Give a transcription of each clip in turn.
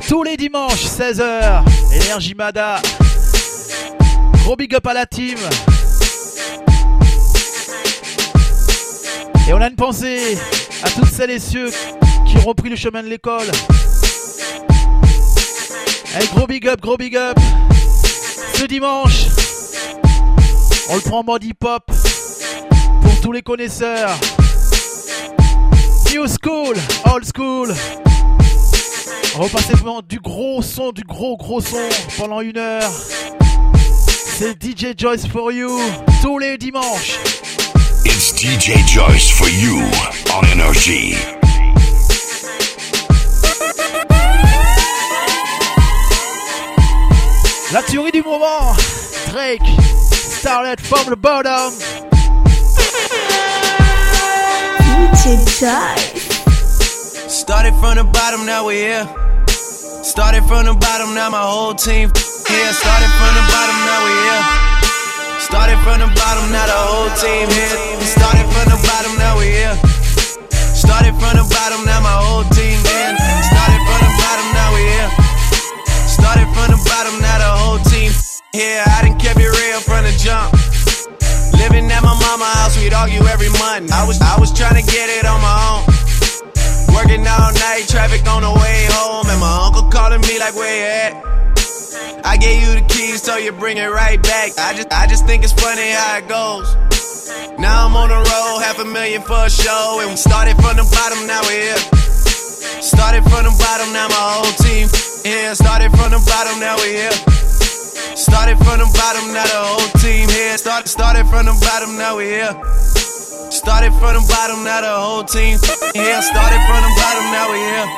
Tous les dimanches 16h. Energy Mada. Gros big up à la team. Et on a une pensée à toutes celles et ceux qui ont repris le chemin de l'école. Hey, gros big up, gros big up. Ce dimanche, on le prend en mode hip-hop pour tous les connaisseurs. New school, old school. On va passer du gros son, du gros gros son pendant une heure. C'est DJ Joyce for you tous les dimanches. It's DJ Joyce for you on Energy. La théorie du moment. Drake, started from the bottom. Started from the bottom, now we're here. Started from the bottom, now my whole team here. Started from the bottom, now we're here. Started from the bottom, now the whole team here. Started from the bottom, now we're here. Started from the bottom, now my whole team here. Started from the bottom, now we're here. Started from the bottom, now the whole team here. I done kept it real from the jump. Living at my mama house, we'd argue every month. I was I was trying to get it on my own. Working all night, traffic on the way home, and my uncle calling me like, where you at? I gave you the keys, so you bring it right back. I just I just think it's funny how it goes. Now I'm on the road, half a million for a show, and we started from the bottom, now we're here. Started from the bottom, now my whole team here. Started from the bottom, now we're here. Started from the bottom, now the whole team here. Started, started from the bottom, now we're here. Started from the bottom, now the whole team here. Started from the bottom, now we here.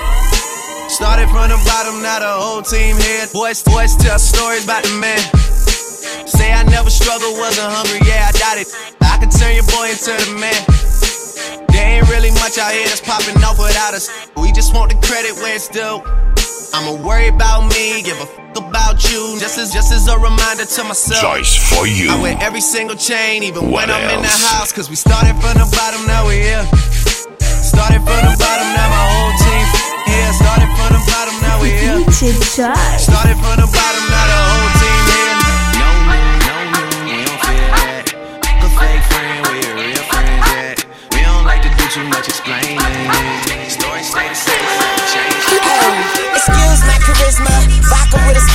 Started from the bottom, now the whole team here. Boys, boys tell stories about the man. Say I never struggled, wasn't hungry, yeah, I doubt it. I can turn your boy into the man. There ain't really much out here that's popping off without us. We just want the credit where it's due. I'ma worry about me, give a about you. Just as just as a reminder to myself. Joyce for you. I wear every single chain, even What when I'm in the else? house. Cause we started from the bottom, now we here. Started from the bottom, now my whole team here. Started from the bottom, now we here. Started from the bottom, now the whole team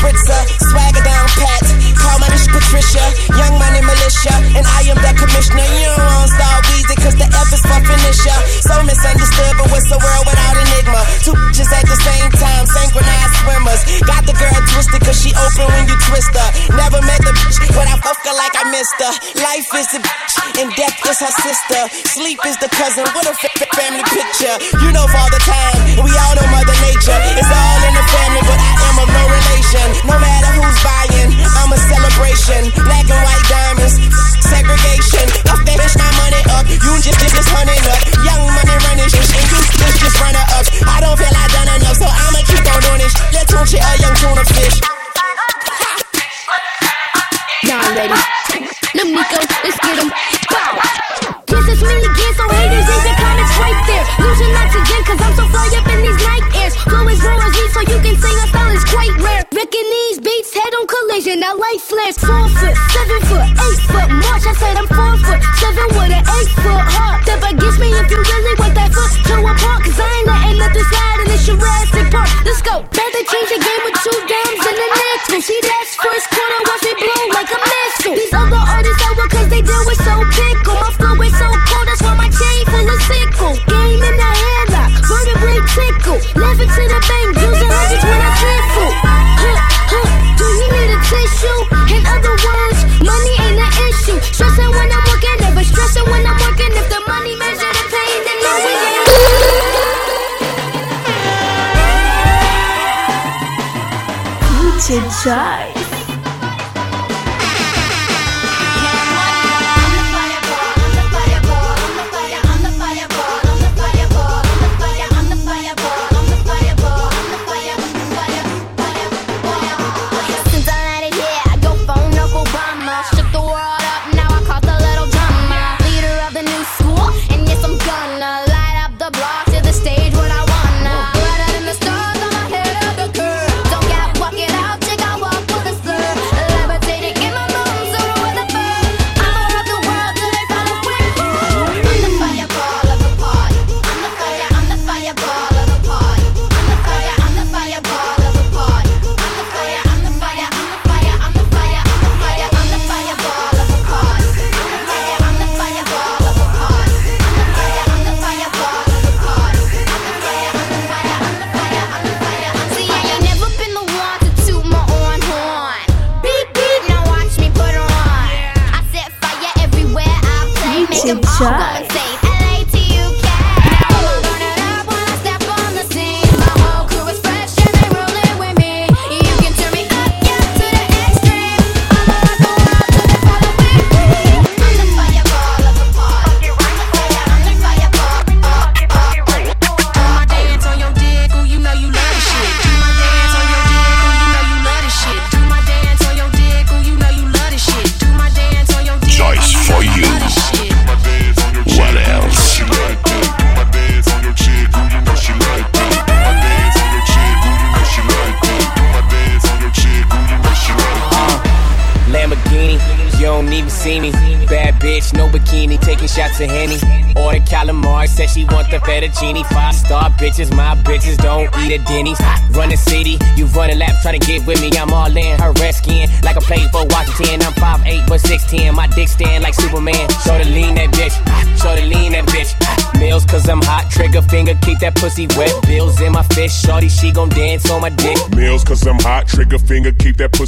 spritzer, swagger down pat. Call my niche Patricia, young money militia, and I am that commissioner. You don't want Weezy, cause the F is for finisher. So misunderstood, but what's the world without enigma? Two bitches at the same time, synchronized swimmers. Got the girl twisted, cause she open when you twist her. Never met the bitch, but I fuck her like I missed her. Life is the bitch, and death is her sister. Sleep is the cousin, what a fa- family picture. You know father time, and we all know mother nature. It's all in the family, but I am of no relation. No matter who's buying, I'm a celebration. Black and white diamonds, segregation. Off that bitch, my money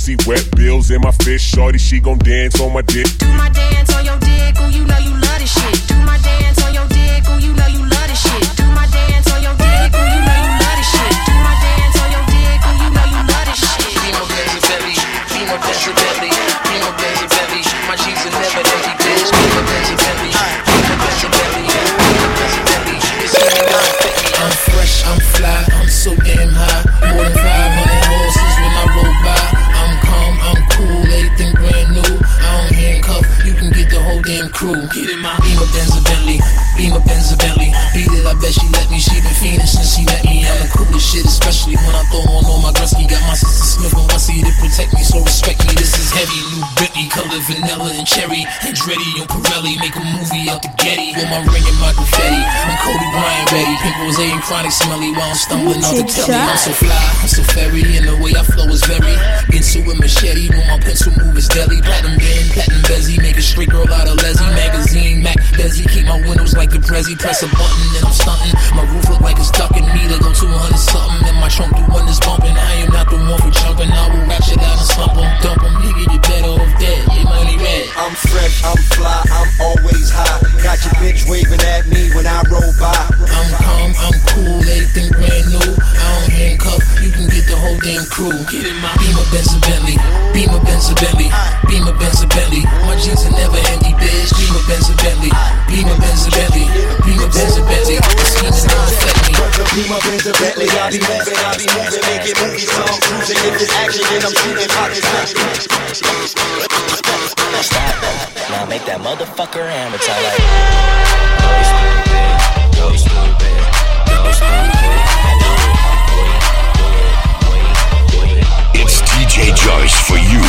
pussy wet. Bills in my fish, shorty, she gon' dance on my dick. Rose chronic smelly while I'm stumbling out the telly. I'm so fly, I'm so fairy, and the way I flow is very. Into a machete, when my pencil move is deadly. Platinum band, platinum bezzy, make a straight girl out of Leslie magazine. Mac Bezzy, keep my windows like the Prezi. Press a button and I'm stunting. My roof look like it's ducking me to go 200 something. And my trunk do one is bumping. I am not the one for jumping. I will ratchet out and slump 'em, dump 'em. Nigga, you better off dead. I'm fresh, I'm fly, I'm always high. Got your bitch waving at me when I roll by. I'm calm, I'm cool, everything brand new. I don't handcuff, you can get the whole damn crew. Get in my Beamer Benz Bentley, Beamer Benz Bentley, Beamer Benz Bentley. My jeans are never empty, bitch. Beamer Benz Bentley, Beamer Benz Bentley, Beamer Benz Bentley. Scheming don't affect me. Beamer Benz Bentley, I be moving, I be moving, making movies, so I'm cruising. If it's action, then I'm shooting pockets. Stop. Now make that motherfucker hammer time like. Go stupid, go stupid, go stupid. It's DJ Joyce for you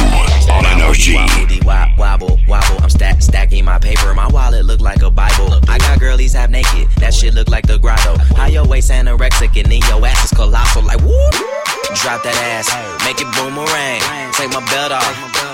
on Energy. Wobble, wobble, wobble, wobble. I'm stack, stacking my paper. My wallet look like a Bible. I got girlies half naked. That shit look like the grotto. How your waist anorexic and then your ass is colossal. Like whoop. Drop that ass, make it boomerang. Take my belt off.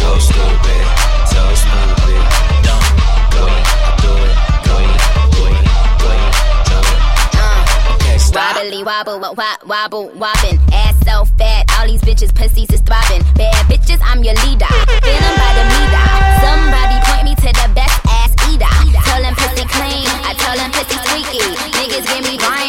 go stupid, so stupid. Don't go it, do it, go it, go it, go it, do it. Uh, okay, stop. Wobbly wobble, wop, wobble, wobbin'. Ass so fat, all these bitches pussies is throbbing. Bad bitches, I'm your leader. Feeling by the meter. Somebody point me to the best ass eater. Tell them pussy clean, I tell them pussy squeaky. Niggas give me brain,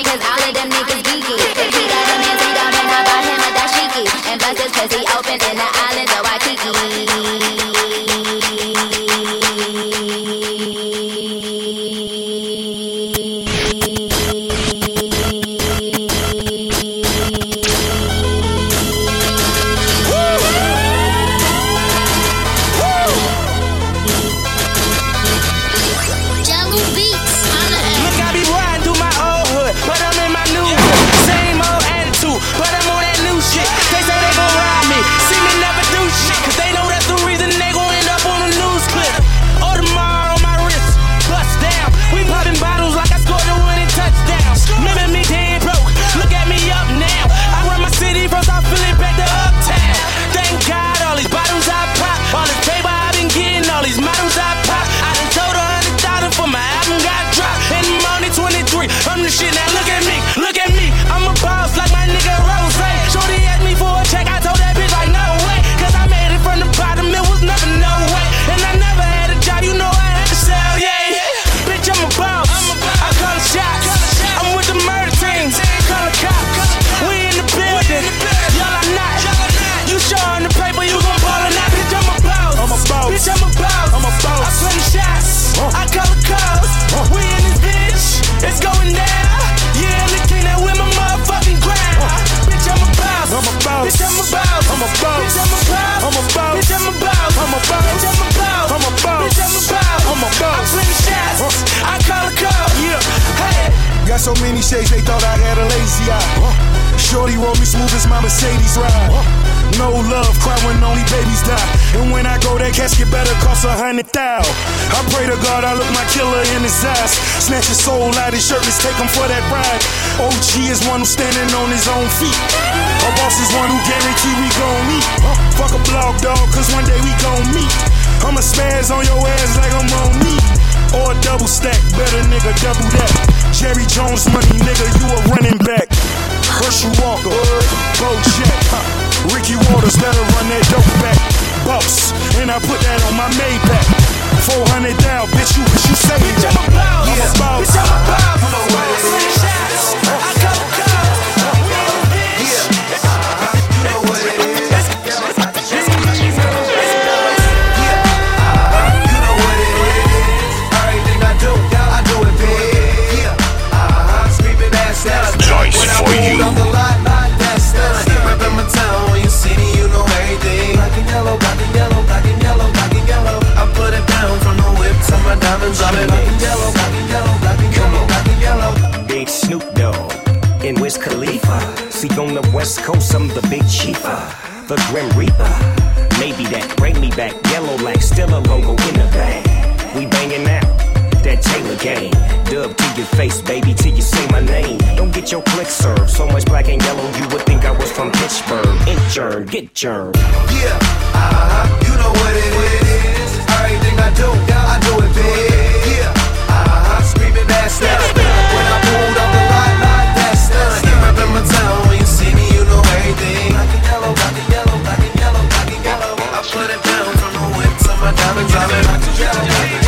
shit. Now look at Got so many shades, they thought I had a lazy eye. Shorty roll me smooth as my Mercedes ride. No love, cry when only babies die. And when I go, that casket better cost a hundred thou. I pray to God I look my killer in his eyes. Snatch his soul out his shirt, let's take him for that ride. OG is one who's standing on his own feet. A boss is one who guarantee we gon' meet. Fuck a blog dog, cause one day we gon' meet. I'ma spaz on your ass like I'm on me. Or a double stack, better nigga, double that. Jerry Jones money, nigga, you a running back. Herschel Walker, Bo Jack, Ricky Watters, better run that dope back. Boss, and I put that on my Maybach. 400 down, bitch, you wish you saved Bitch, that. I'm a boss. I'm a boss. Bitch, I'm a boss. I'm the big chiefer, the Grim Reaper. Maybe that bring me back, yellow like still a logo in the bag. We banging out that Taylor Gang. Dub to your face, baby, till you say my name. Don't get your click served. So much black and yellow, you would think I was from Pittsburgh. Intern, get germ. Yeah, uh-huh, you know what it is. Everything I do, I do it big. Yeah, uh-huh, screaming ass out. When I pulled off the lot, lot, that's done. Step up in my town, yellow, yellow, yellow, yellow. I put it down from the whip to my diamonds. In black and yellow,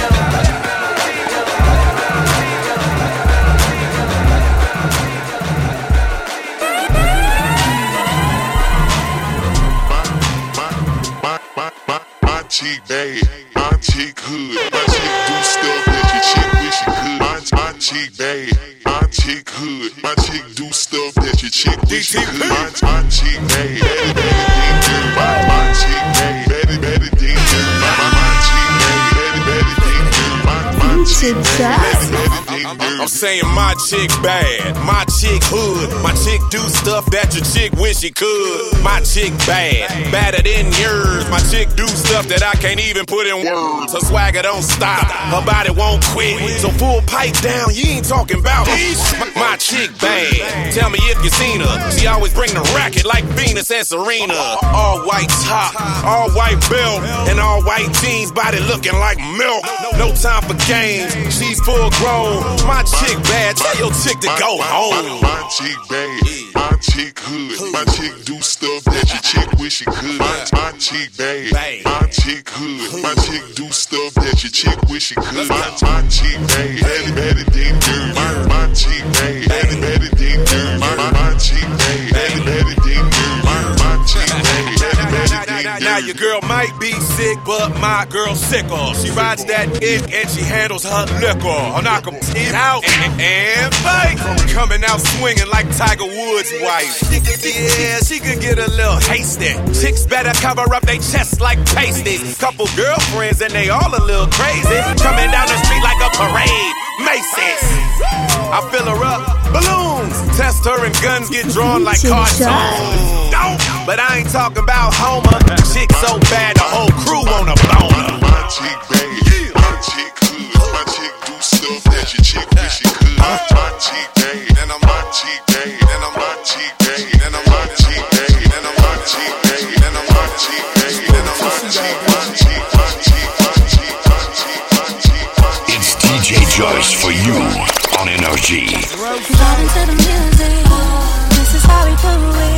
saying my chick bad, my chick hood, my chick do stuff that your chick wish she could. My chick bad, badder than yours. My chick do stuff that I can't even put in words. Her swagger don't stop, her body won't quit. So full pipe down, you ain't talking about me. My, chick bad, tell me if you seen her. She always bring the racket like Venus and Serena. All white top, all white belt, and all white jeans, body looking like milk. No time for games, she's full grown. My chick bad, tell your chick to go home. My, chick bad, my chick hood, my chick do stuff that your chick wish she could. My, chick bad, my chick hood, my chick do stuff that your chick wish she could. My, chick bad, better, better than dirt. My, my chick bad, better, better than dirt. My, chick bad, better than dirt. My, my chick bad, your girl might be sick, but my girl sicker. She rides that dick and she handles her liquor. I'll knock 'em it out and, and bite. Coming out swinging like Tiger Woods' wife. Yeah, she could get a little hasty. Chicks better cover up their chests like pasties. Couple girlfriends and they all a little crazy. Coming down the street like a parade. Macy's. I fill her up. Balloons. Test her and guns get drawn like cartoons. Don't. But I ain't talking about Homer. Chick so bad the whole crew wanna bone her. My chick bad, my chick hood, my chick do stuff that your chick wish she could. My, my chick bad, and I'm my chick bad, and I'm my chick bad, and I'm my chick bad, and I'm my chick bad, and I'm my chick bad, and I'm my chick, my chick, my chick, my chick, my chick, my chick, my chick. It's DJ Joyce for you on Energy. Vibing to the music. This is how we do it.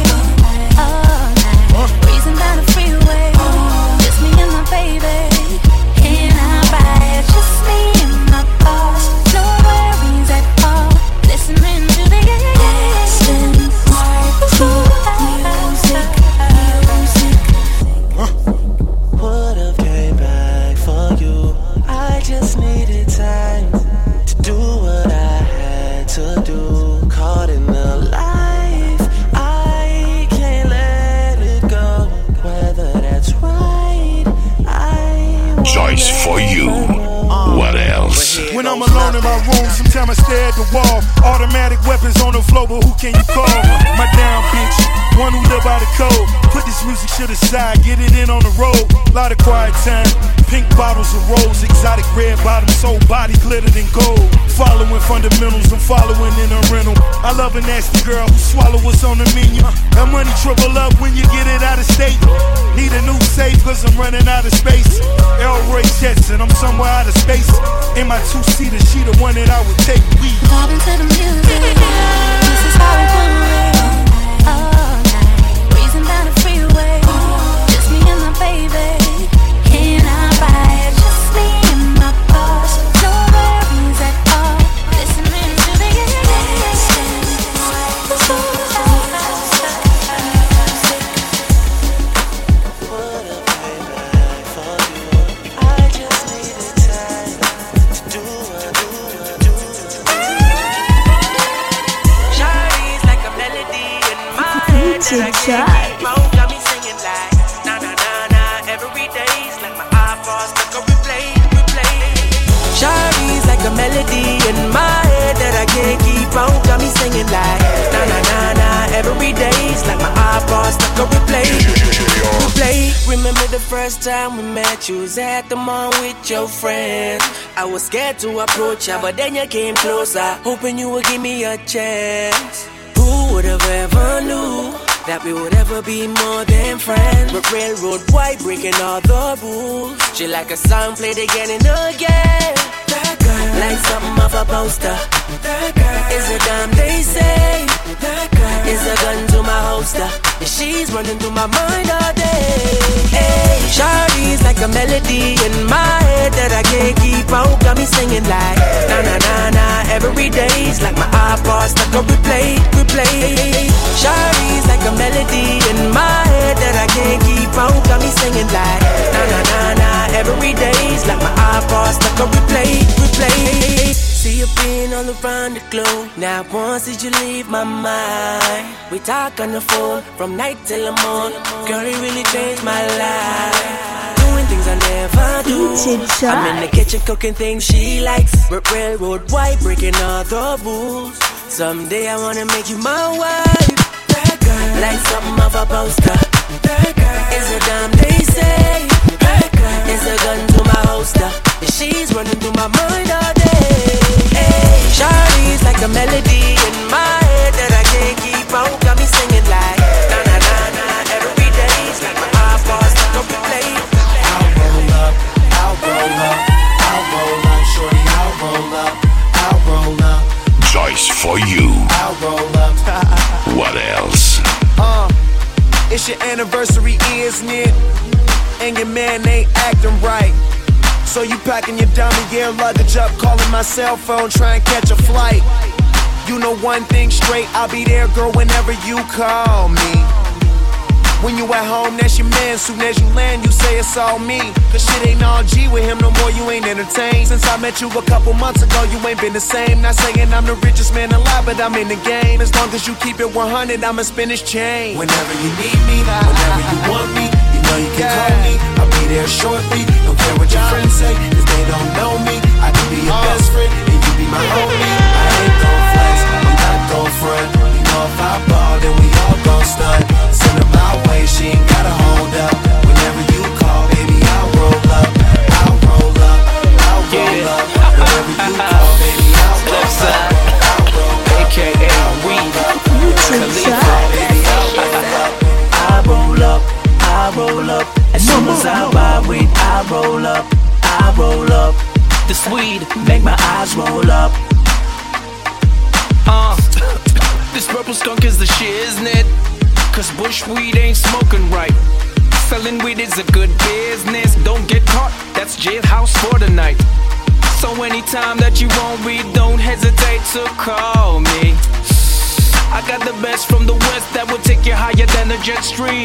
no in my room, sometimes I stare at the wall. Automatic weapons on the floor, but who can you call? My down bitch, one who live by the code. Put this music shit aside, get it in on the road. Lot of quiet time, pink bottles of rose, exotic red bottoms, soul body glittered in gold. Following fundamentals, I'm following in a rental. I love a nasty girl who swallow what's on the menu. That money triple up when you get it out of state. Need a new safe, cause I'm running out of space. Elroy Jetson, I'm somewhere out of space. In my two seater, she the one that I would take. We to the music. This is how we do it. Singing like na na na na every day's like my iPod stuck on replay, replay. Remember the first time we met? You was at the mall with your friends. I was scared to approach ya, but then you came closer, hoping you would give me a chance. Who would have ever knew that we would ever be more than friends? But railroad white breaking all the rules. She like a song played again and again. That girl, like something off a poster. That girl is a damn they say. That girl is a gun to my holster. And she's running through my mind all day. Hey, Shawty's like a melody in my head that I can't keep out. Got me singing like na na na na every day's like my iPod stuck on replay, replay. Shawty's like a melody in my head that I can't keep out. Got me singing like na na na na every day's like my iPod stuck on replay, replay. See you been all around the globe. Now once did you leave my mind? We talk on the phone from night till the morning. Girl, it really changed my life. Doing things I never do. I'm in the kitchen cooking things she likes. R- railroad white breaking all the rules. Someday I wanna make you my wife. That girl, like something of a poster. That girl is a damn they say. That girl is a gun to my holster. And she's running through my mind all day. Hey, Shawty's like a melody in my head that I can't keep out. Got me singing like na na na na every day's like my iPod stuck on replay. I'll roll up, I'll roll up, I'll roll up, shorty, I'll roll up, I'll roll up, Choice for you. I'll roll up. What else? Uh, it's your anniversary, isn't it? And your man ain't acting right. So you packing your dummy gear luggage up, calling my cell phone, trying to catch a flight. You know one thing straight, I'll be there, girl, whenever you call me. When you at home, that's your man. Soon as you land, you say it's all me. Cause shit ain't all G with him no more, you ain't entertained. Since I met you a couple months ago, you ain't been the same. Not saying I'm the richest man alive, but I'm in the game. As long as you keep it 100, I'ma spin this chain. Whenever you need me, whenever you want me, to call me. I got the best from the west that will take you higher than a jet stream.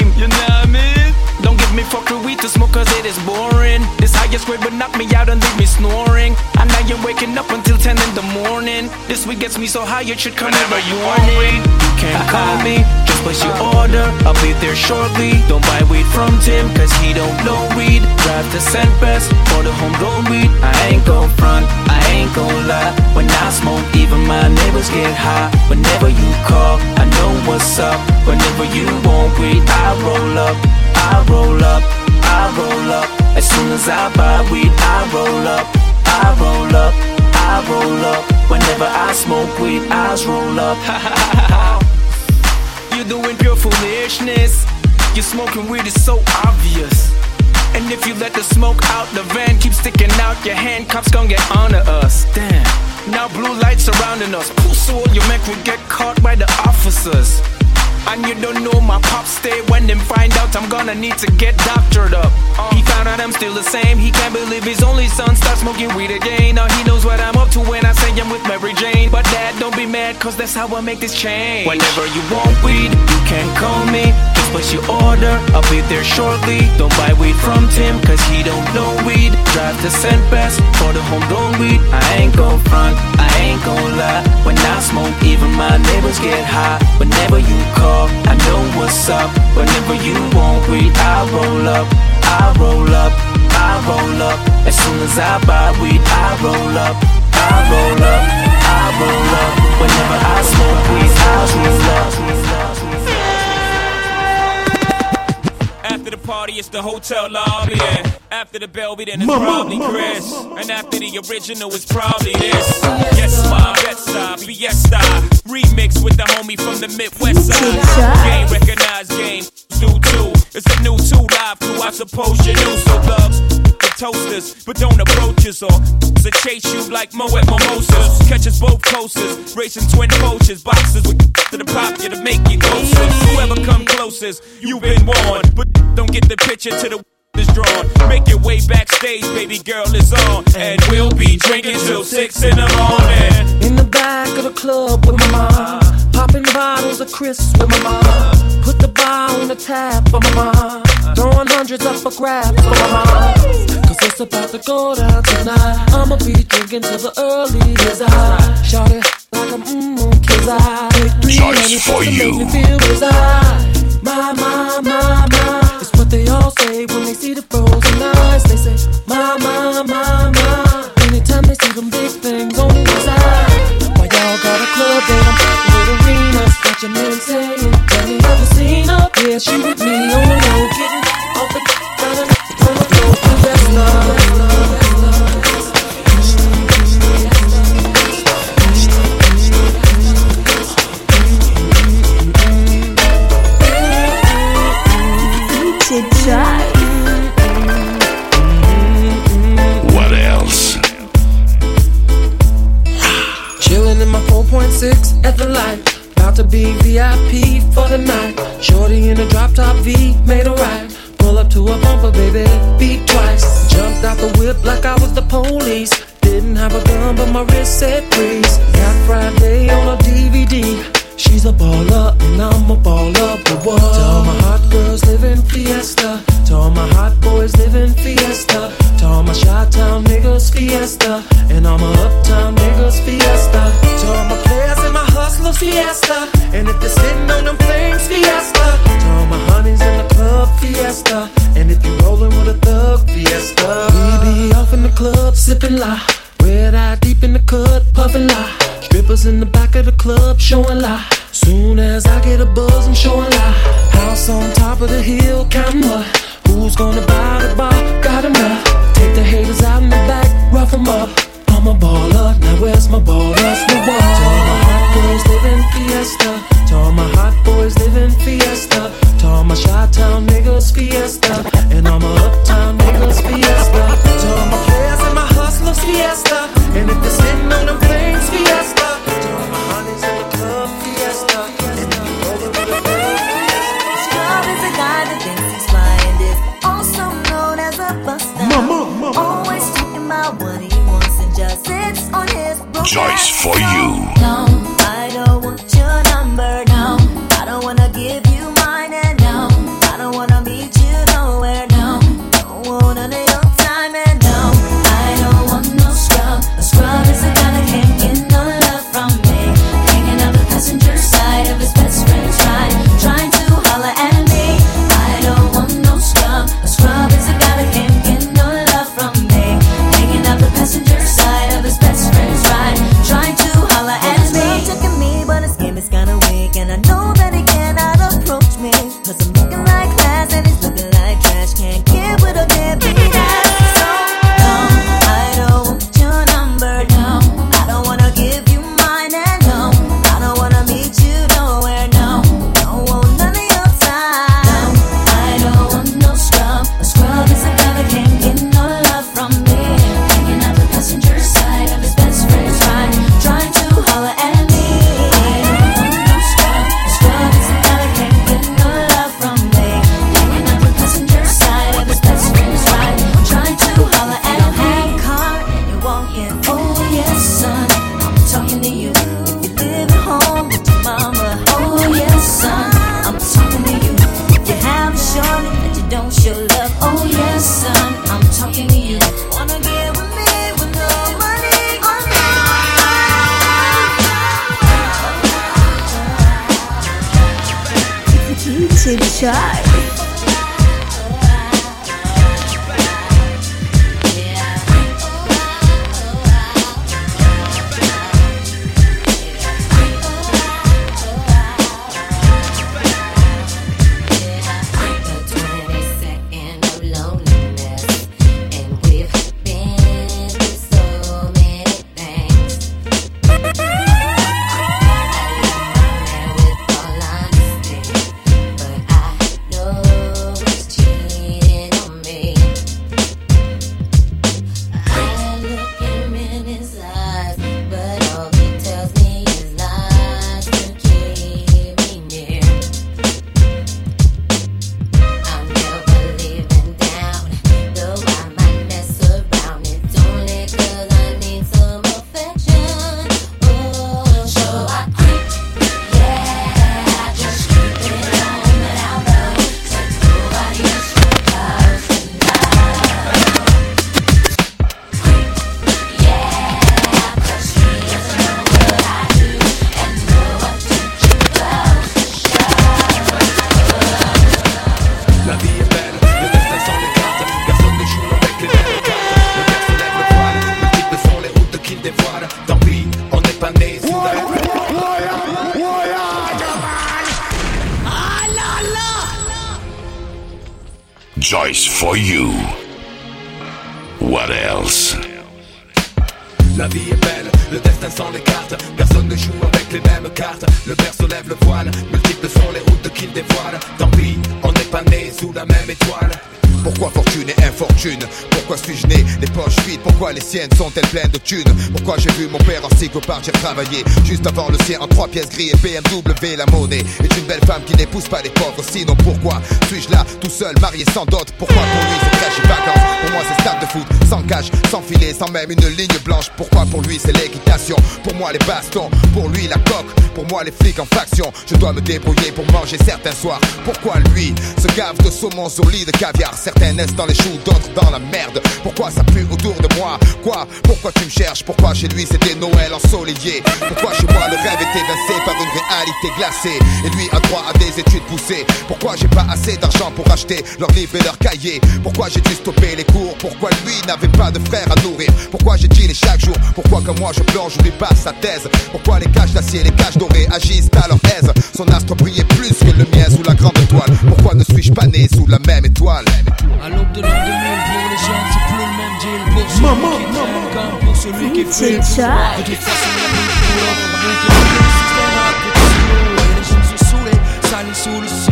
So high it should come whenever you want it. You can't call me, just place your order. I'll be there shortly. Don't buy weed from Tim cause he don't know weed. Drive to St. Best for the homegrown weed. I ain't gon' front, I ain't gon' lie. When I smoke, even my neighbors get high. Whenever you call, I know what's up. Whenever you want weed, I roll up, I roll up, I roll up. As soon as I buy weed, I roll up, I roll up, Roll up. Whenever I smoke weed, eyes roll up. You're doing pure foolishness. You're smoking weed is so obvious. And if you let the smoke out the van, keep sticking out your hand, cops gon' get onto us. Damn. Now blue lights surrounding us. Pussy, all your men could get caught by the officers. And you don't know my pop stay when them find out I'm gonna need to get doctored up. He found out I'm still the same. He can't believe his only son starts smoking weed again. Now he knows what I'm up to when I say I'm with Mary Jane. But dad, don't be mad, cause that's how I make this change. Whenever you want weed, you can call me. Just place your order, I'll be there shortly. Don't buy weed from Tim, cause he don't know weed. Drive to St. Best for the homegrown weed. I ain't gon' front, ain't gon' lie. When I smoke, even my neighbors get high. Whenever you call, I know what's up. Whenever you want weed, I roll up, I roll up, I roll up. As soon as I buy weed, I roll up, I roll up, I roll up. Whenever I smoke weed, I roll up. Party, it's the hotel lobby. And after the Belby, then it's Mama. probably Chris. And after the original, it's probably this. Yes, my Betside, Fiesta. Remix with the homie from the Midwest side. Game recognized, game do too. It's a new two live crew, I suppose you knew. So thugs, the toasters, but don't approach us or to chase you like Mo at Mimosas. Catch us both coasters, racing twin coaches, boxes with to the pop you to make you closer. Whoever come closest, you've been warned, but don't get the picture to the is drawn. Make your way backstage, baby girl is on, and we'll be drinking till six in the morning. In the back of the club with my mom. Popping bottles of crisps with my mom. Put the bar on the tap for my mom. Throwing hundreds up for grabs for my mom. Cause it's about to go down tonight. I'ma be drinking till the early I shout it like I'm mmm, cause I take three for you. make me feel My, my, my, my It's what they all say when they see the frozen c'est go partir travailler Juste le sien en trois pièces gris et BMW La monnaie est une belle femme qui n'épouse pas les pauvres. Sinon pourquoi suis-je là tout seul marié sans dot? Pourquoi pour lui c'est crèche et vacances? Pour moi c'est stade de foot sans cash, sans filet, sans même une ligne blanche. Pourquoi pour lui c'est l'équitation? Pour moi les bastons, pour lui la coque. Pour moi les flics en faction Je dois me débrouiller pour manger certains soirs. Pourquoi lui se gave de saumon sur lit de caviar? Certains naissent dans les choux, d'autres dans la merde. Pourquoi ça pue autour de moi? Quoi? Pourquoi tu me cherches? Pourquoi chez lui c'était Noël ensoleillé? Pourquoi chez moi le rêve est évincé par une réalité glacée Et lui a droit à des études poussées. Pourquoi j'ai pas assez d'argent pour acheter leurs livres et leurs cahiers Pourquoi j'ai dû stopper les cours Pourquoi lui n'avait pas de frère à nourrir Pourquoi j'ai dîné chaque jour Pourquoi comme moi je plonge lui passe sa thèse Pourquoi les caches d'acier les caches dorées agissent à leur aise Son astre brillait plus que le mien sous la grande étoile Pourquoi ne suis-je pas né sous la même étoile À l'aube de l'an 2000 pour les gens c'est pour celui maman, qui maman, comme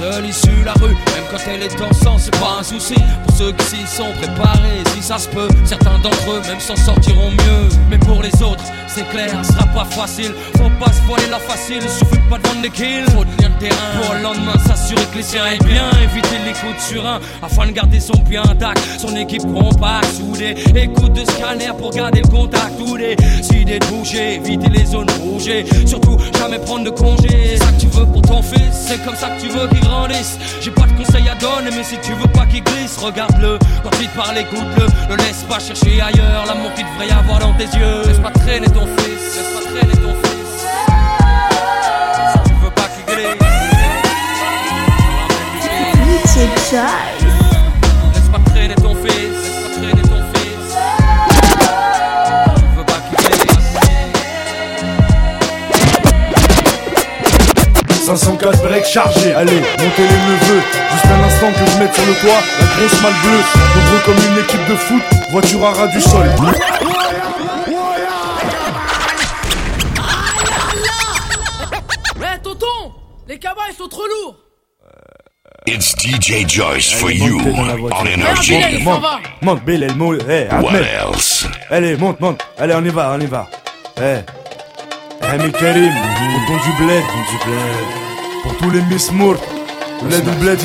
Seule issue la rue, même quand elle est en sang C'est pas un souci pour ceux qui s'y sont préparés Si ça se peut, certains d'entre eux même s'en sortiront mieux Mais pour les autres, c'est clair, ce sera pas facile. Faut pas se voiler la facile, suffit pas de vendre des kills. Faut tenir le terrain pour le lendemain s'assurer que les siens aient bien. Éviter les coups sur un afin de garder son pied intact. Son équipe compacte, soudée. Écoute de scanner pour garder le contact. Tous les idées de bouger, éviter les zones rouges. Surtout jamais prendre de congé. C'est ça que tu veux pour ton fils, c'est comme ça que tu veux qu'il J'ai pas de conseils à donner, mais si tu veux pas qu'il glisse, regarde-le. Quand il te parle, écoute-le. Ne laisse pas chercher ailleurs l'amour qu'il devrait y avoir dans tes yeux. Laisse pas traîner ton fils, laisse pas traîner ton fils. Si tu veux pas qu'il glisse. 504 break chargé, allez, montez les neveux. Juste un instant que je mette sur le toit La grosse malle bleue, nombreux comme une équipe de foot Voiture à ras du sol. Ouais, tonton Les cabas, ils sont trop lourds. It's DJ Joyce for you on Energy. Monte, monte, monte, Bill, elle monte, hey, What else? Allez, monte, monte, allez, on y va, on y va. Eh, eh, mais Karim, tonton du bled, du bled tous les Miss Moore, les double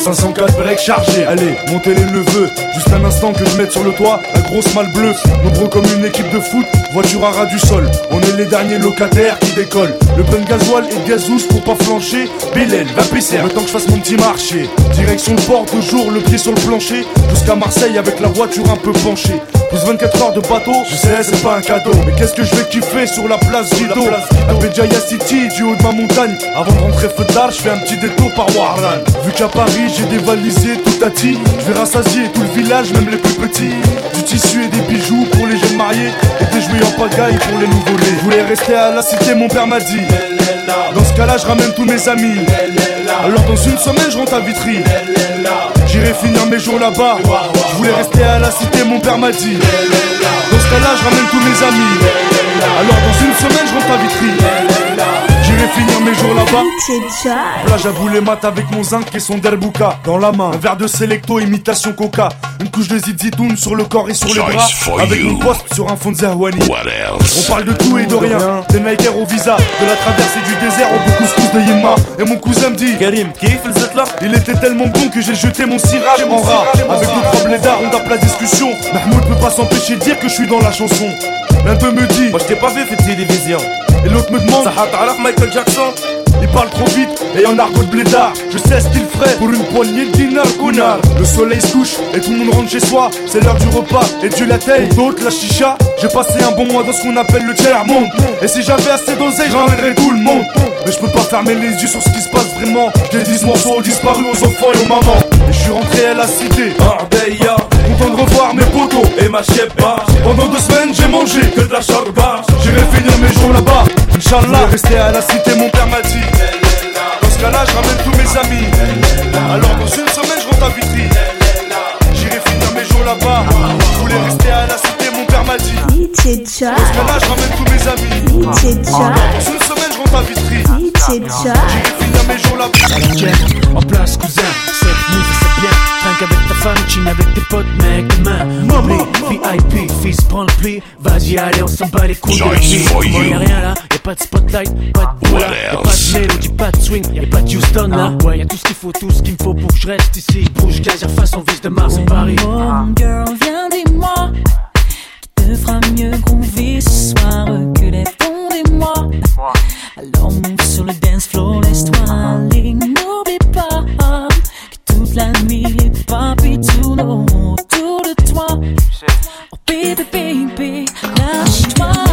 504 break chargé, allez, montez les neveux. Juste un instant que je mette sur le toit La grosse malle bleue, nombreux comme une équipe de foot Voiture à ras du sol, on est les derniers locataires qui décollent. Le plein gasoil et gazous pour pas flancher. Bilal, va pisser, le temps que je fasse mon petit marché. Direction le port, toujours le pied sur le plancher. Jusqu'à Marseille avec la voiture un peu penchée. Plus 24 heures de bateau, je sais c'est pas un cadeau. Mais qu'est-ce que je vais kiffer sur la place Gido À Béjaïa City, du haut de ma montagne. Avant de rentrer feu d'art, je fais un petit détour par Warlan. Vu qu'à Paris j'ai dévalisé tout à Je vais rassasier tout le village, même les plus petits. Du tissu et des bijoux pour les jeunes mariés. Et des jouets en pagaille pour les nouveau-nés Je voulais rester à la cité, mon père m'a dit. Dans ce cas-là, je ramène tous mes amis. Alors dans une semaine, je rentre à Vitry. J'irai finir mes jours là-bas. Je voulais rester à la cité, mon père m'a dit. Dans ce cas-là, je ramène tous mes amis. Alors dans une semaine, je rentre à Vitry J'irai finir mes jours là-bas Plage à bouler mat avec mon zinc et son derbouka Dans la main, un verre de Selecto imitation coca Une couche de zizitoun sur le corps et sur les bras Avec you. mon poste sur un fond de else? on parle de tout et de rien, des Nikers au visa, de la traversée du désert au couscous de Yinma. Et mon cousin me dit Karim, kiffe le là? Il était tellement bon que j'ai jeté mon cirage en rat. Avec deux trois blédards, on tape la discussion. Mahmoud peut pas s'empêcher de dire que je suis dans la chanson. L'un d'eux me dit Moi je t'ai pas vu fait télévision. Et l'autre me demande Ça Michael Jackson. Il parle trop vite et en argot de blédard. Je sais ce qu'il ferait pour une poignée de Le soleil se couche et tout le monde rentre chez soi. C'est l'heure du repas et Dieu la d'autres la chicha. J'ai passé un bon mois dans ce qu'on appelle le tiers monde. Et si j'avais assez d'oseille j'emmènerais tout le monde. Mais je peux pas fermer les yeux sur ce qui se passe vraiment. J'ai 10 morceaux ont disparu aux enfants et aux mamans. Et je suis rentré à la cité. Arbeya Content de revoir mes potos. Et ma chepa Pendant deux semaines j'ai mangé que de la chorba. J'irai finir mes jours là-bas Inch'Allah. Rester à la cité mon père m'a dit. Dans ce cas-là je ramène tous mes amis. Alors dans une semaine je rentre à Vitry. J'irai finir mes jours là-bas. Je voulais rester à la cité mon père m'a dit. Dans ce cas-là je ramène tous mes amis. Alors dans une semaine je rentre à Vitry. J'irai finir mes jours là-bas. En place cousin, 5 avec ta femme, chine avec tes potes, mec, demain. Maman, VIP, fils, prends le pli. Vas-y, allez, on s'en bat les couilles. Moi, y'a rien là, y'a pas de spotlight, pas de boula, y'a pas de mélodie, pas de swing, y'a pas de Houston là. Ah. Ouais, y'a tout ce qu'il faut, tout ce qu'il me faut pour que je reste ici. Bouge, gaz, face, on vise de Mars à Paris. Mon ah. girl, viens, dis-moi. Qui te fera mieux groover ce soir que les fonds des mois. Alors, monte sur le dance floor, laisse-toi aller danse la nuit, les papis tout le long autour de toi. Oh baby, baby, lâche-toi.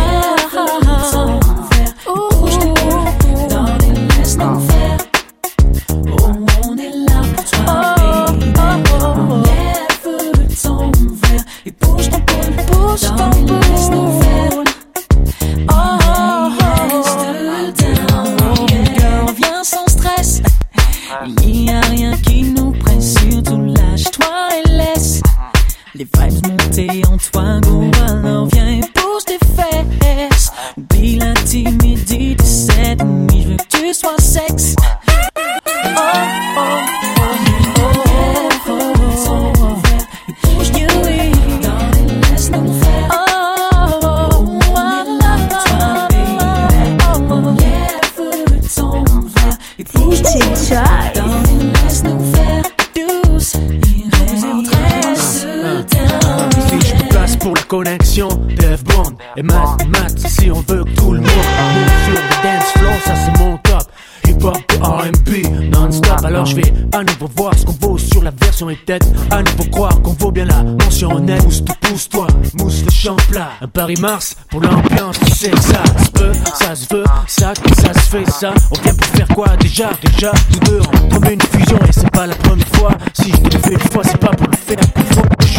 Plat Un Paris-Mars pour l'ambiance, tu sais ça se peut, ça se veut, ça ça se fait ça. On vient pour faire quoi déjà, déjà? Tous deux on une fusion et c'est pas la première fois. Si je te le fais une fois c'est pas pour le faire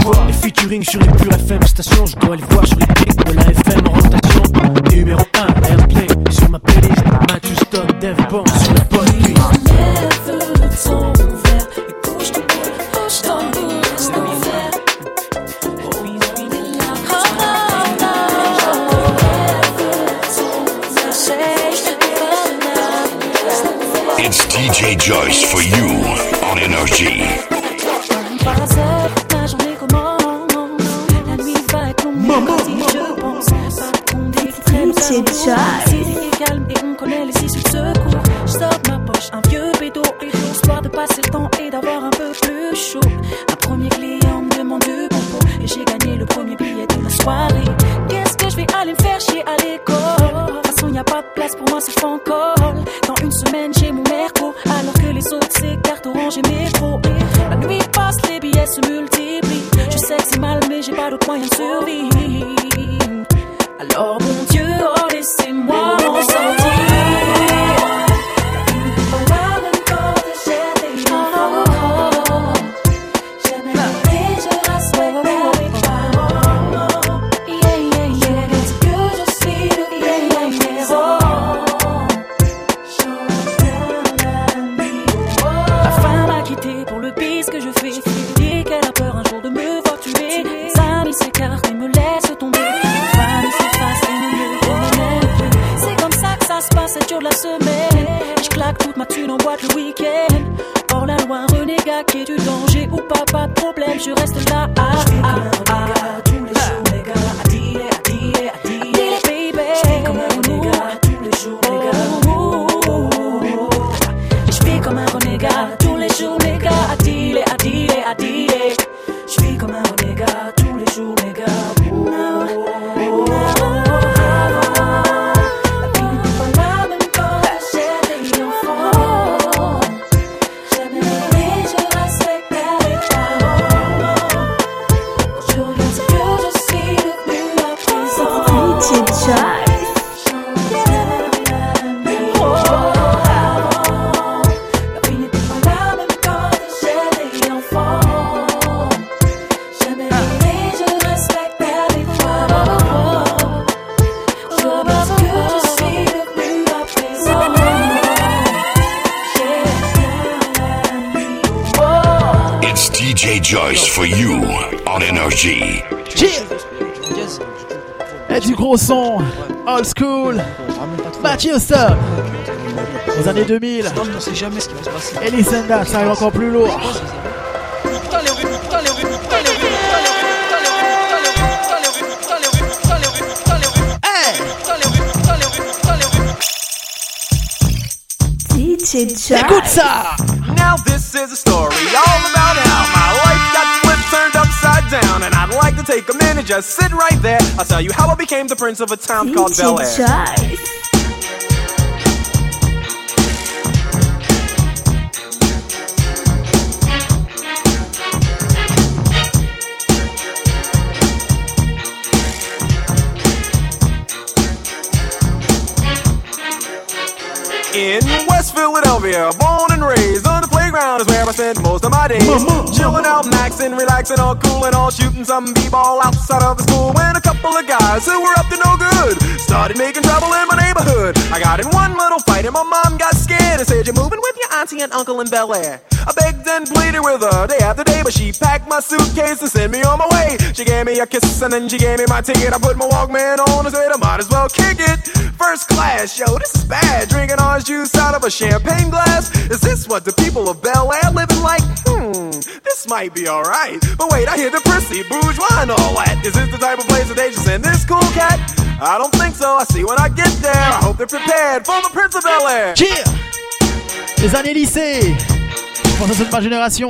vois. Les featuring sur les pures FM stations Je dois les voir sur les DJ. C'est calme et on connaît les issues de secours. Je sors ma poche un vieux bédo, histoire de passer le temps et d'avoir un peu plus chaud. Un premier client me demande du compo et j'ai gagné le premier billet de la soirée. Qu'est-ce que je vais aller me faire chier à l'école? De toute façon, y a pas de place pour moi si je encore. Dans une semaine, j'ai mon merco, alors que les autres carte orange et métro. La nuit passe, les billets se multiplient. Je sais que c'est mal, mais j'ai pas d'autre moyen de survivre. Alors, mon Dieu, oh, laissez-moi m'en sortir. Je claque toute ma thune en boîte le week-end. Hors la loi, renégat qui est du danger ou pas, pas de problème, je reste là. Ah, ah, ah. Tous les jours, les gars, à dealer, à dealer, à dealer, baby. Je vis comme un renégat tous les jours, les gars. Je vis comme un renégat for you. Et du gros son, old school, Mathieu Houston, aux années 2000. Et ça arrive encore plus lourd. Hey! Écoute ça! Now this is a story take a minute, just sit right there. I'll tell you how I became the prince of a town called Bel Air. In West Philadelphia, born and raised on the is where I spent most of my days. Chilling out, maxing, relaxing, all cool and all shooting some b-ball outside of the school. When a couple of guys who were up to no good started making trouble in my neighborhood. I got in one little fight and my mom got scared and said, "You're moving with your auntie and uncle in Bel Air." I begged and pleaded with her day after day, but she packed my suitcase and sent me on my way. She gave me a kiss and then she gave me my ticket. I put my Walkman on and said I might as well kick it. First class, yo, this is bad. Drinking orange juice out of a champagne glass. Is this what the people of Bel Air living like? Hmm, this might be alright. But wait, I hear the prissy bourgeois and all that. Is this the type of place that they should send this cool cat? I don't think so. I see when I get there. I hope they're prepared for the Prince of Bel Air. Cheer Les années lycée pense à ma génération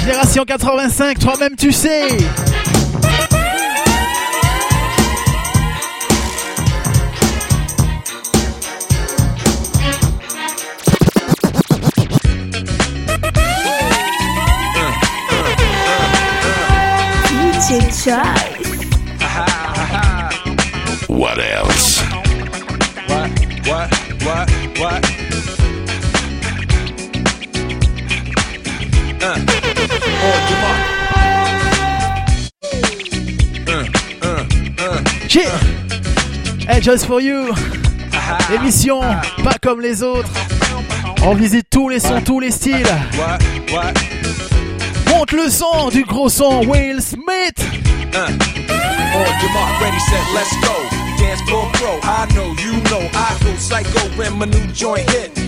Génération 85, toi-même tu sais Your. What else? What, what, what, what? Uh. Hey, just for you. Émission pas comme les autres. On visite tous les sons, tous les styles. What, what, Monte le son du gros son Will Smith. Uh. On your mark, ready, set, let's go. Dance floor pro, I know, you know, I go psycho when my new joint hit.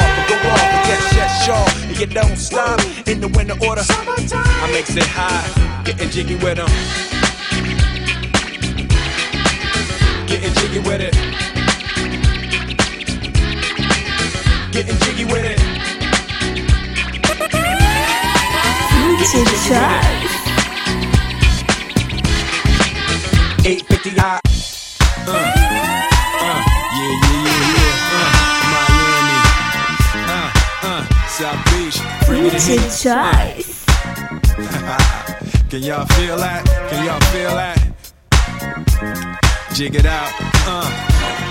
off and go off. And yes, yes, sure. And you don't stop in the winter order. I makes it high, getting jiggy with them. Getting jiggy with it. Getting jiggy with it. DJ Charles. 850 high. Uh, uh, yeah, yeah, yeah, South Beach. Bring it in. Can y'all feel that? Can y'all feel that? Jig it out. Uh.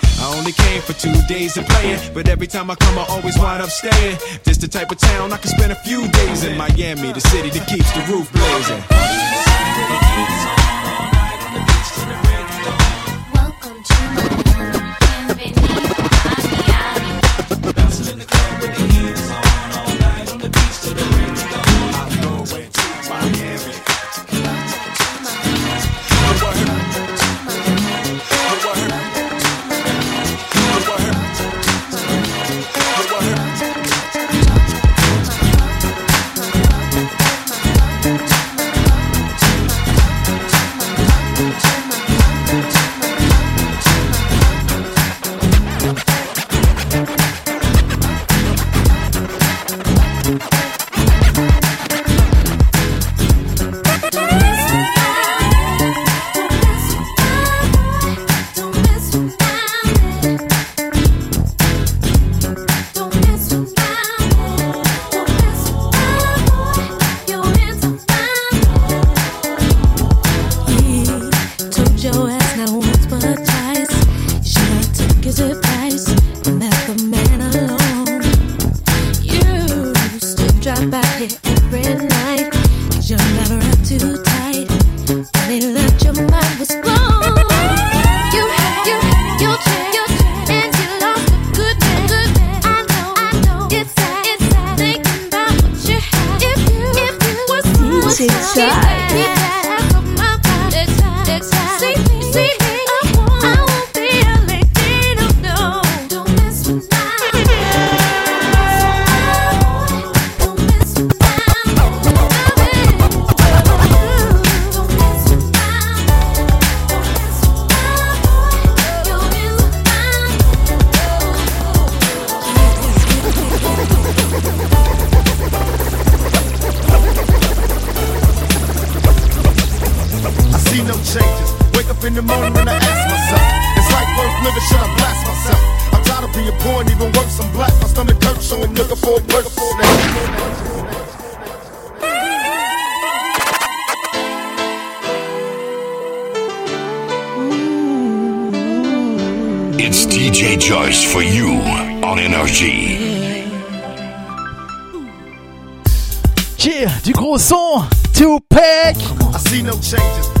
I only came for two days of playing, but every time I come, I always wind up staying. This the type of town I can spend a few days in Miami, the city that keeps the roof blazing. changes. Wake up in the morning and I ask myself, it's like worth living, should I blast myself? I'm tired of being poor and even worse, I'm black. My stomach hurts, for a for. It's DJ Joyce for you on Energy. Yeah, du gros son, Tupac. I see no changes.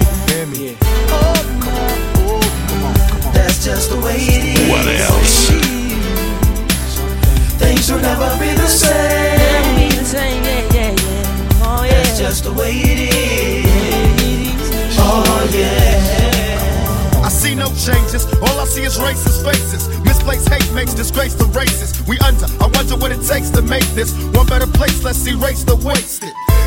just the way it is. What else? Things will never be the same. That's just the way it is. Oh yeah. I see no changes. All I see is racist faces. Misplaced hate makes disgrace to races. We under. I wonder what it takes to make this one better place. Let's erase the wasted.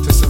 to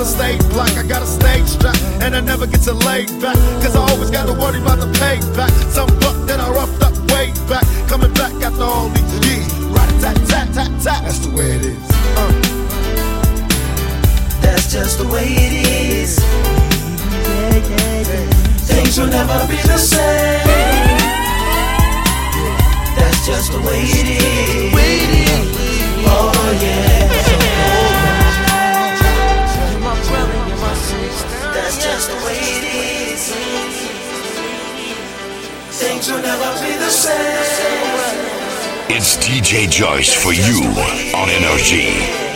as long as I stay black, I got a stage strap. And I never get to lay back. Cause I always got to worry about the payback. Some buck that I roughed up way back. Coming back after all these years. Right tat tat tat tat. That's the way it is. Uh. That's just the way it is. Things will never be the same. That's just the way it is. Oh yeah. That's just the way it is. Things will never be the same. It's DJ Joyce for you on Energy.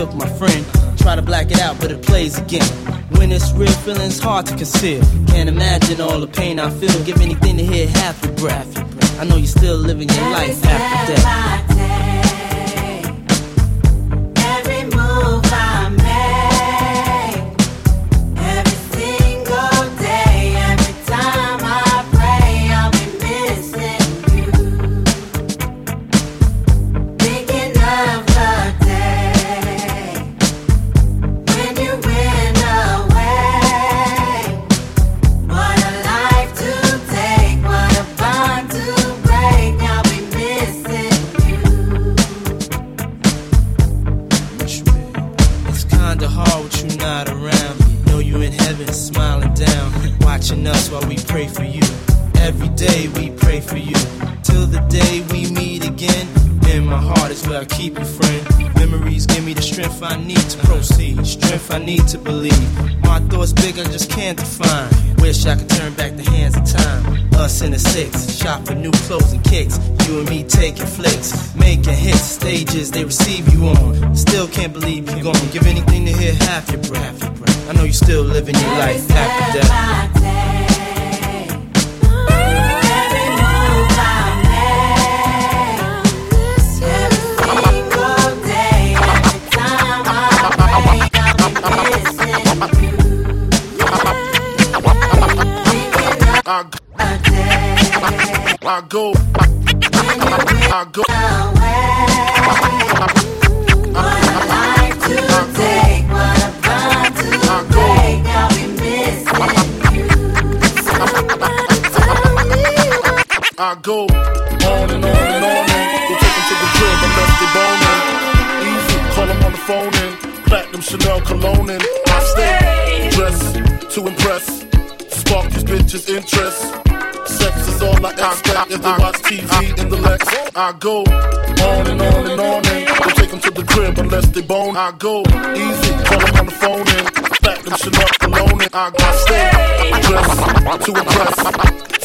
Took my friend. Try to black it out, but it plays again. When it's real, feeling's hard to conceal. Can't imagine all the pain I feel. Give anything to hear half your breath. I know you're still living your life after death. Chanel cologne and I stay dressed to impress, spark these bitches' interest sex is all I expect as they watch TV in the Lex. I go on and on and on and don't take them to the crib unless they bone. I go easy, call them on the phone and back them shit up alone and I got stay dressed to impress.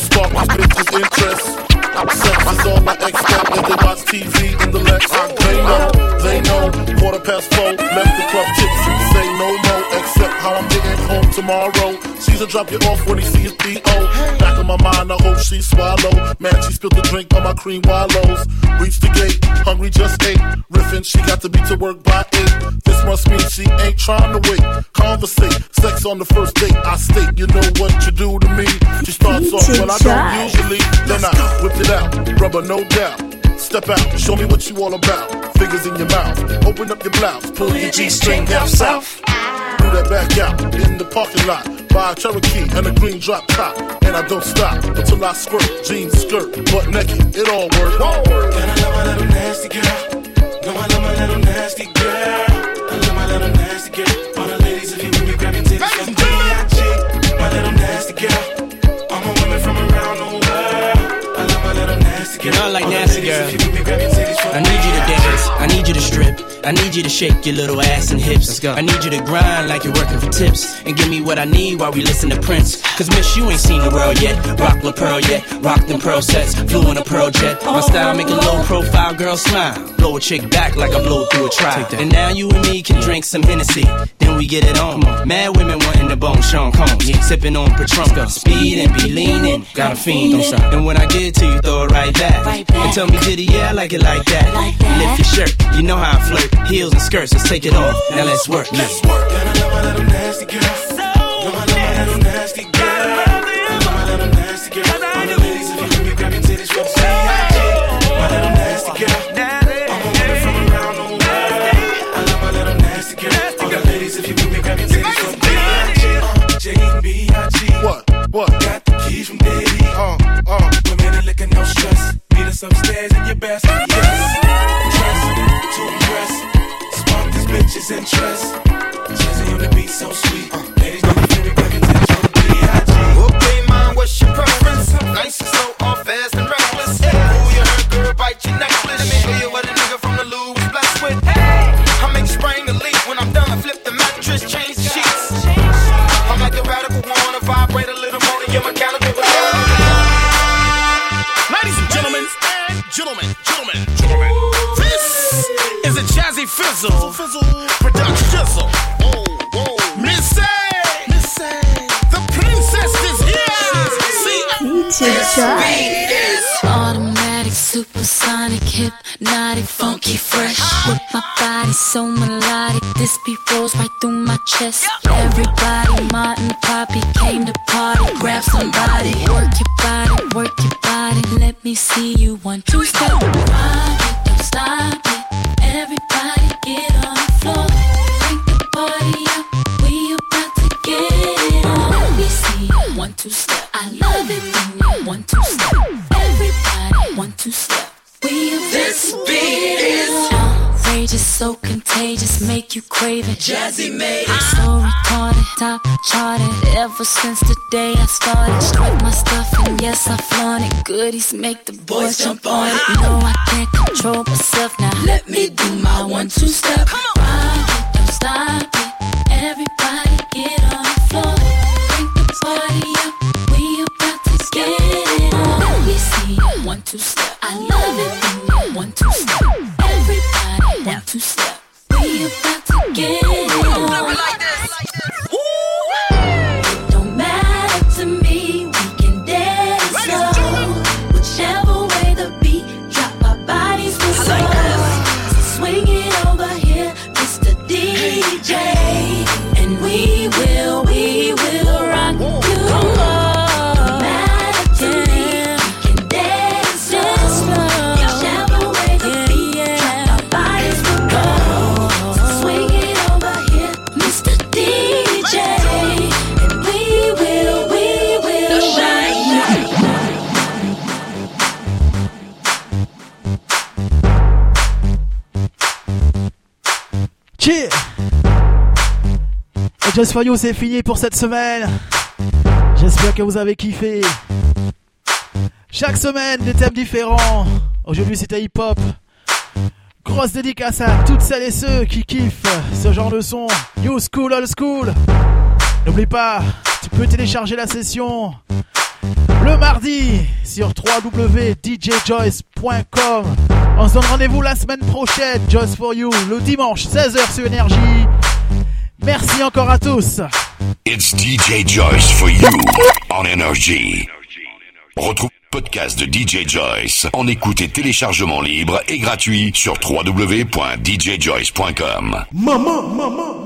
Spark these bitches' interest. Sex is all I expect as they watch TV in the Lex. I they know, they know. Quarter past four, left the club tipsy. Say no more, except how I'm getting home tomorrow. Caesar drop you off when he sees B.O. Back in my mind, I hope she swallow. Man, she spilled the drink on my cream wallows. Reach the gate, hungry just ate. Riffin', she got to be to work by eight. This must mean she ain't trying to wait. Conversate, sex on the first date. I state, you know what you do to me. She starts off when I don't usually. Then I whip it out, rubber no doubt. Step out, show me what you all about. Fingers in your mouth, open up your blouse, pull your G-string down south. Do that back out in the parking lot. Buy a Cherokee and a green drop top. And I don't stop until I squirt. Jeans, skirt, butt naked, it all works. All work. And I love my little nasty girl. No, I love my little nasty girl. I love my little nasty girl. Little. You know I like nasty girl. I need you to dance. I need you to strip. I need you to shake your little ass and hips. Let's go. I need you to grind like you're working for tips. And give me what I need while we listen to Prince. Cause miss, you ain't seen the world yet. Rock La Pearl yet. Rock them pearl sets. Flew in a pearl jet. My style make a low profile girl smile. Blow a chick back like I blow through a trial. And now you and me can drink some Hennessy. Then we get it on. Mad women wanting the bone Sean Combs. Yeah. Sipping on Patron. Speed and be leaning. Got a fiend. Don't stop. And when I get to you, throw it right back. And tell me, did yeah, I like it like that. Lift your shirt. You know how I flirt heels and skirts, let's take it off. Now let's work. Let's work. I love my little nasty girl. goodies make the boys jump on it. No, I can't control myself now. Let me do my one two step. Come on, don't stop it. Just for You, c'est fini pour cette semaine. J'espère que vous avez kiffé. Chaque semaine, des thèmes différents. Aujourd'hui, c'était hip-hop. Grosse dédicace à toutes celles et ceux qui kiffent ce genre de son. New school, old school. N'oublie pas, tu peux télécharger la session le mardi sur www.djjoyce.com. On se donne rendez-vous la semaine prochaine, Just for you, le dimanche 16h sur Énergie. Merci encore à tous. It's DJ Joyce for you on Energy. Retrouve podcast de DJ Joyce en écoute et téléchargement libre et gratuit sur www.djjoyce.com. Maman, maman.